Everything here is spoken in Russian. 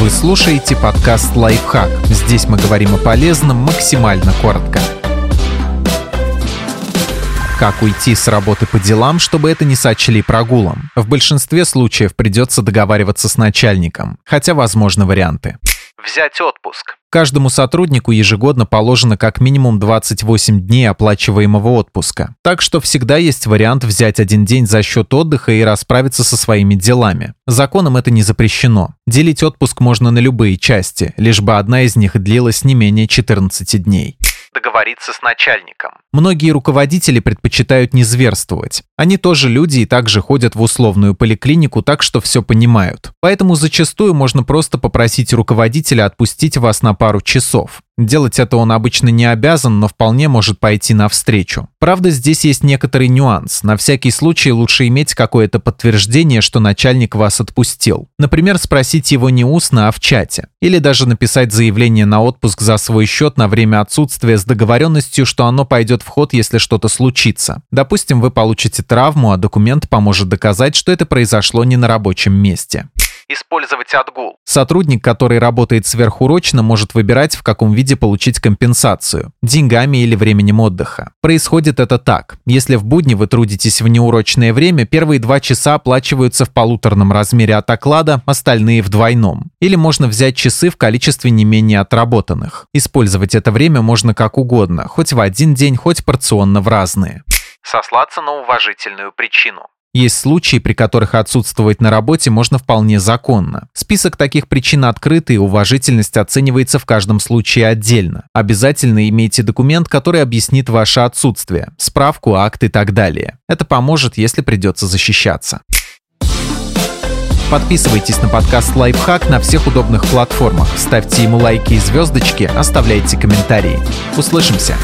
Вы слушаете подкаст «Лайфхак». Здесь мы говорим о полезном максимально коротко. Как уйти с работы по делам, чтобы это не сочли прогулом? В большинстве случаев придется договариваться с начальником, хотя возможны варианты. Взять отпуск. Каждому сотруднику ежегодно положено как минимум 28 дней оплачиваемого отпуска. Так что всегда есть вариант взять один день за счет отдыха и расправиться со своими делами. Законом это не запрещено. Делить отпуск можно на любые части, лишь бы одна из них длилась не менее 14 дней договориться с начальником. Многие руководители предпочитают не зверствовать. Они тоже люди и также ходят в условную поликлинику, так что все понимают. Поэтому зачастую можно просто попросить руководителя отпустить вас на пару часов. Делать это он обычно не обязан, но вполне может пойти навстречу. Правда, здесь есть некоторый нюанс. На всякий случай лучше иметь какое-то подтверждение, что начальник вас отпустил. Например, спросить его не устно, а в чате. Или даже написать заявление на отпуск за свой счет на время отсутствия с договоренностью, что оно пойдет в ход, если что-то случится. Допустим, вы получите травму, а документ поможет доказать, что это произошло не на рабочем месте использовать отгул. Сотрудник, который работает сверхурочно, может выбирать, в каком виде получить компенсацию – деньгами или временем отдыха. Происходит это так. Если в будни вы трудитесь в неурочное время, первые два часа оплачиваются в полуторном размере от оклада, остальные в двойном. Или можно взять часы в количестве не менее отработанных. Использовать это время можно как угодно, хоть в один день, хоть порционно в разные. Сослаться на уважительную причину. Есть случаи, при которых отсутствовать на работе можно вполне законно. Список таких причин открытый, и уважительность оценивается в каждом случае отдельно. Обязательно имейте документ, который объяснит ваше отсутствие, справку, акт и так далее. Это поможет, если придется защищаться. Подписывайтесь на подкаст «Лайфхак» на всех удобных платформах, ставьте ему лайки и звездочки, оставляйте комментарии. Услышимся!